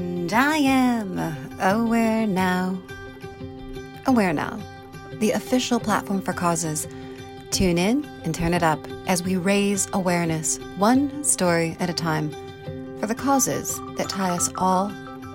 And I am aware now. Aware Now, the official platform for causes. Tune in and turn it up as we raise awareness, one story at a time, for the causes that tie us all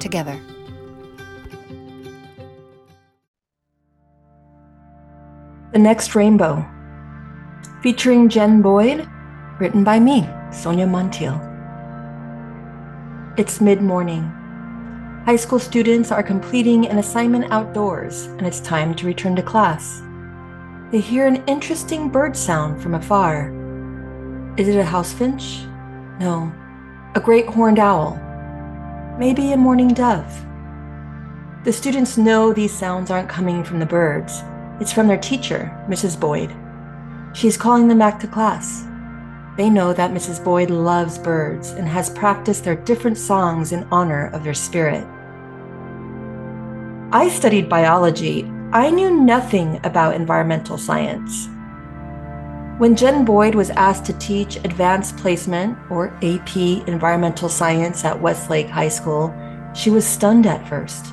together. The Next Rainbow, featuring Jenn Boyd, written by me, Sonja Montiel. It's mid morning. High school students are completing an assignment outdoors, and it's time to return to class. They hear an interesting bird sound from afar. Is it a house finch? No, a great horned owl. Maybe a mourning dove. The students know these sounds aren't coming from the birds. It's from their teacher, Mrs. Boyd. She's calling them back to class. They know that Mrs. Boyd loves birds and has practiced their different songs in honor of their spirit. I studied biology. I knew nothing about environmental science. When Jenn Boyd was asked to teach advanced placement, or AP, environmental science at Westlake High School, she was stunned at first.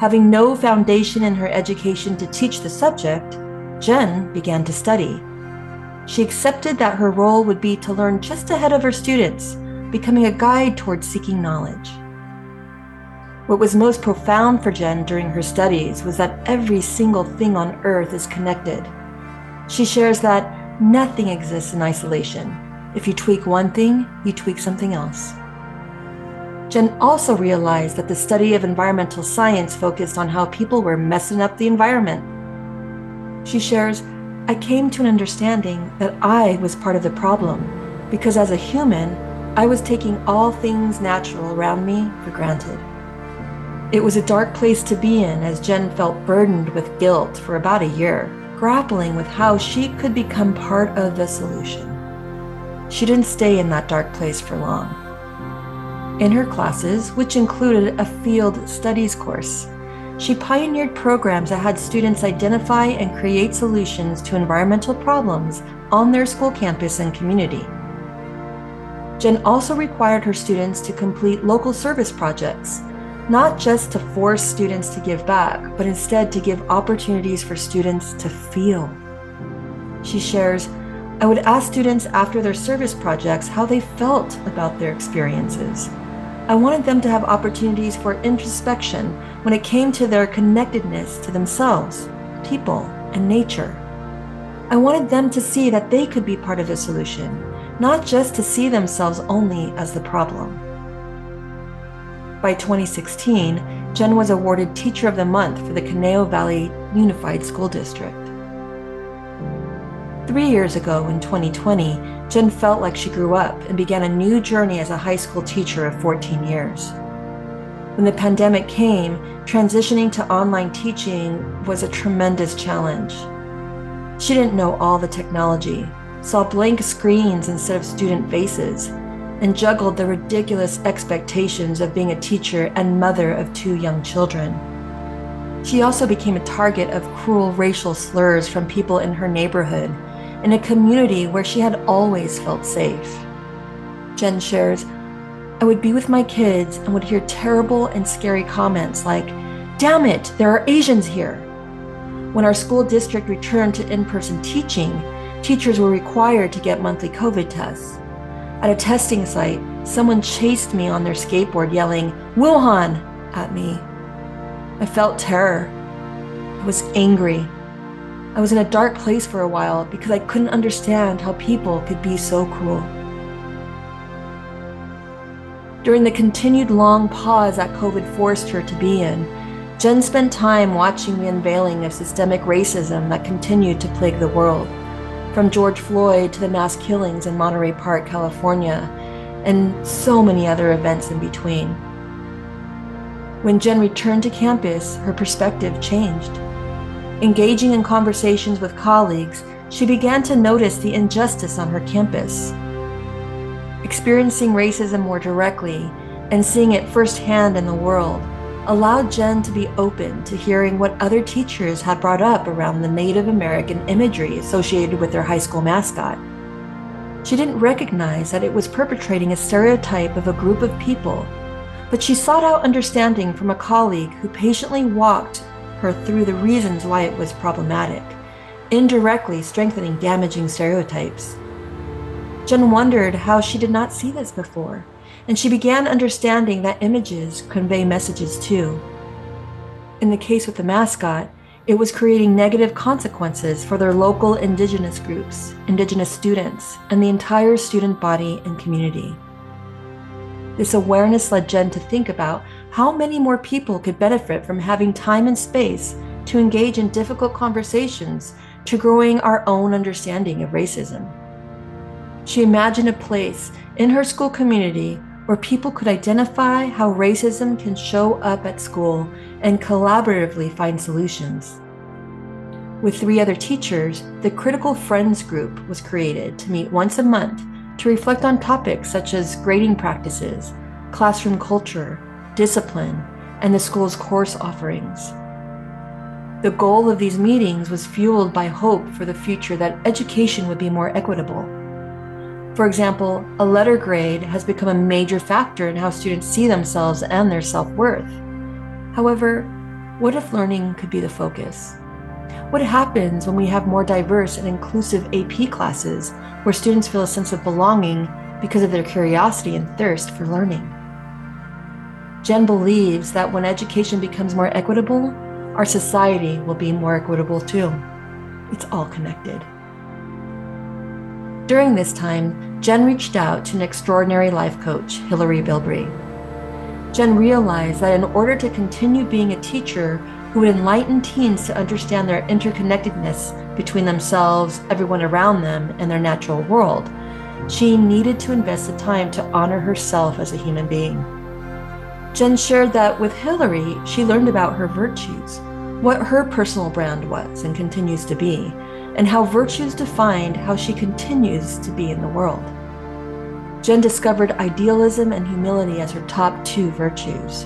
Having no foundation in her education to teach the subject, Jenn began to study. She accepted that her role would be to learn just ahead of her students, becoming a guide towards seeking knowledge. What was most profound for Jenn during her studies was that every single thing on earth is connected. She shares that nothing exists in isolation. If you tweak one thing, you tweak something else. Jenn also realized that the study of environmental science focused on how people were messing up the environment. She shares, I came to an understanding that I was part of the problem because as a human, I was taking all things natural around me for granted. It was a dark place to be in as Jenn felt burdened with guilt for about a year, grappling with how she could become part of the solution. She didn't stay in that dark place for long. In her classes, which included a field studies course, she pioneered programs that had students identify and create solutions to environmental problems on their school campus and community. Jenn also required her students to complete local service projects not just to force students to give back, but instead to give opportunities for students to feel. She shares, I would ask students after their service projects how they felt about their experiences. I wanted them to have opportunities for introspection when it came to their connectedness to themselves, people, and nature. I wanted them to see that they could be part of the solution, not just to see themselves only as the problem. By 2016, Jenn was awarded Teacher of the Month for the Conejo Valley Unified School District. Three years ago, in 2020, Jenn felt like she grew up and began a new journey as a high school teacher of 14 years. When the pandemic came, transitioning to online teaching was a tremendous challenge. She didn't know all the technology, saw blank screens instead of student faces, and juggled the ridiculous expectations of being a teacher and mother of two young children. She also became a target of cruel racial slurs from people in her neighborhood, in a community where she had always felt safe. Jenn shares, I would be with my kids and would hear terrible and scary comments like, Damn it, there are Asians here. When our school district returned to in person teaching, teachers were required to get monthly COVID tests. At a testing site, someone chased me on their skateboard yelling, Wuhan, at me. I felt terror. I was angry. I was in a dark place for a while because I couldn't understand how people could be so cruel. During the continued long pause that COVID forced her to be in, Jenn spent time watching the unveiling of systemic racism that continued to plague the world from George Floyd to the mass killings in Monterey Park, California, and so many other events in between. When Jenn returned to campus, her perspective changed. Engaging in conversations with colleagues, she began to notice the injustice on her campus. Experiencing racism more directly and seeing it firsthand in the world allowed Jenn to be open to hearing what other teachers had brought up around the Native American imagery associated with their high school mascot. She didn't recognize that it was perpetrating a stereotype of a group of people but she sought out understanding from a colleague who patiently walked her through the reasons why it was problematic, indirectly strengthening damaging stereotypes. Jenn wondered how she did not see this before, and she began understanding that images convey messages too. In the case with the mascot, it was creating negative consequences for their local indigenous groups, indigenous students, and the entire student body and community. This awareness led Jenn to think about how many more people could benefit from having time and space to engage in difficult conversations to growing our own understanding of racism. She imagined a place in her school community where people could identify how racism can show up at school and collaboratively find solutions. With three other teachers, the Critical Friends Group was created to meet once a month to reflect on topics such as grading practices, classroom culture, discipline, and the school's course offerings. The goal of these meetings was fueled by hope for the future that education would be more equitable. For example, a letter grade has become a major factor in how students see themselves and their self worth. However, what if learning could be the focus? What happens when we have more diverse and inclusive AP classes where students feel a sense of belonging because of their curiosity and thirst for learning? Jenn believes that when education becomes more equitable, our society will be more equitable too. It's all connected. During this time, Jenn reached out to an extraordinary life coach, Hillary Bilbrey. Jenn realized that in order to continue being a teacher who would enlighten teens to understand their interconnectedness between themselves, everyone around them, and their natural world, she needed to invest the time to honor herself as a human being. Jenn shared that with Hillary, she learned about her virtues, what her personal brand was and continues to be, and how virtues defined how she continues to be in the world. Jenn discovered idealism and humility as her top two virtues.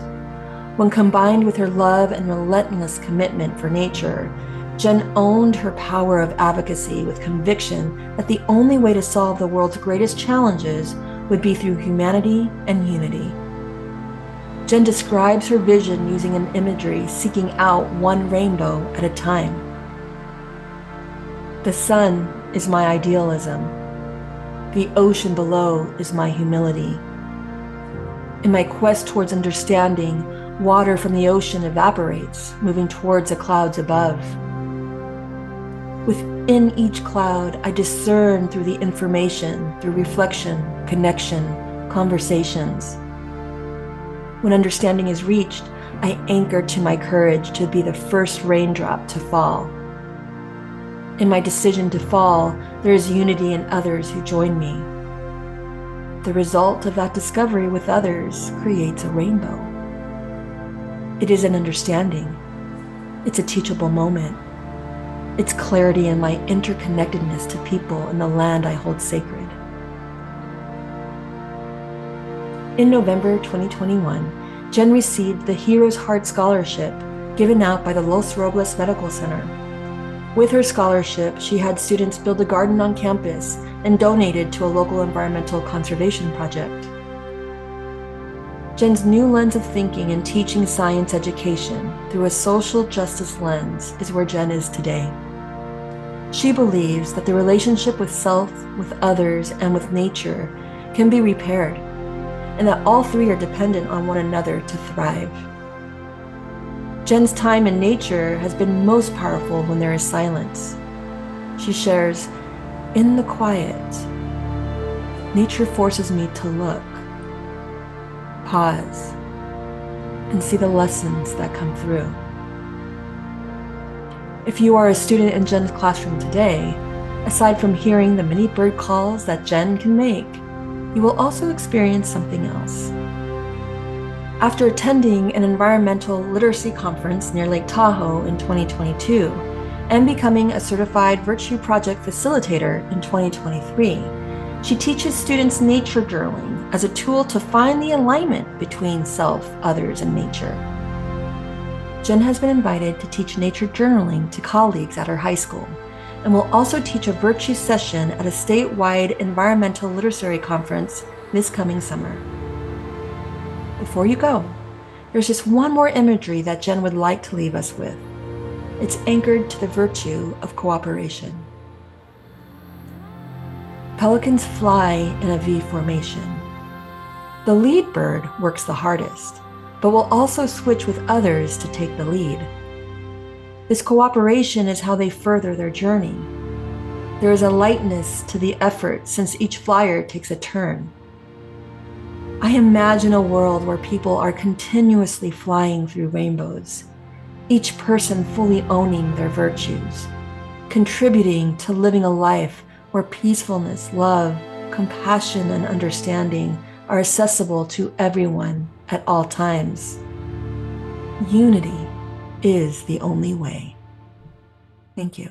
When combined with her love and relentless commitment for nature, Jenn owned her power of advocacy with conviction that the only way to solve the world's greatest challenges would be through humanity and unity. Jenn describes her vision using an imagery seeking out one rainbow at a time. The sun is my idealism. The ocean below is my humility. In my quest towards understanding, water from the ocean evaporates, moving towards the clouds above. Within each cloud, I discern through the information, through reflection, connection, conversations. When understanding is reached, I anchor to my courage to be the first raindrop to fall. In my decision to fall, there is unity in others who join me. The result of that discovery with others creates a rainbow. It is an understanding. It's a teachable moment. It's clarity in my interconnectedness to people and the land I hold sacred. In November 2021, Jenn received the Hero's Heart Scholarship given out by the Los Robles Medical Center with her scholarship, she had students build a garden on campus and donated to a local environmental conservation project. Jenn's new lens of thinking and teaching science education through a social justice lens is where Jenn is today. She believes that the relationship with self, with others, and with nature can be repaired, and that all three are dependent on one another to thrive. Jenn's time in nature has been most powerful when there is silence. She shares, In the quiet, nature forces me to look, pause, and see the lessons that come through. If you are a student in Jenn's classroom today, aside from hearing the many bird calls that Jenn can make, you will also experience something else. After attending an environmental literacy conference near Lake Tahoe in 2022 and becoming a certified Virtue Project facilitator in 2023, she teaches students nature journaling as a tool to find the alignment between self, others, and nature. Jenn has been invited to teach nature journaling to colleagues at her high school and will also teach a virtue session at a statewide environmental literacy conference this coming summer. Before you go, there's just one more imagery that Jenn would like to leave us with. It's anchored to the virtue of cooperation. Pelicans fly in a V formation. The lead bird works the hardest, but will also switch with others to take the lead. This cooperation is how they further their journey. There is a lightness to the effort since each flyer takes a turn. I imagine a world where people are continuously flying through rainbows, each person fully owning their virtues, contributing to living a life where peacefulness, love, compassion, and understanding are accessible to everyone at all times. Unity is the only way. Thank you.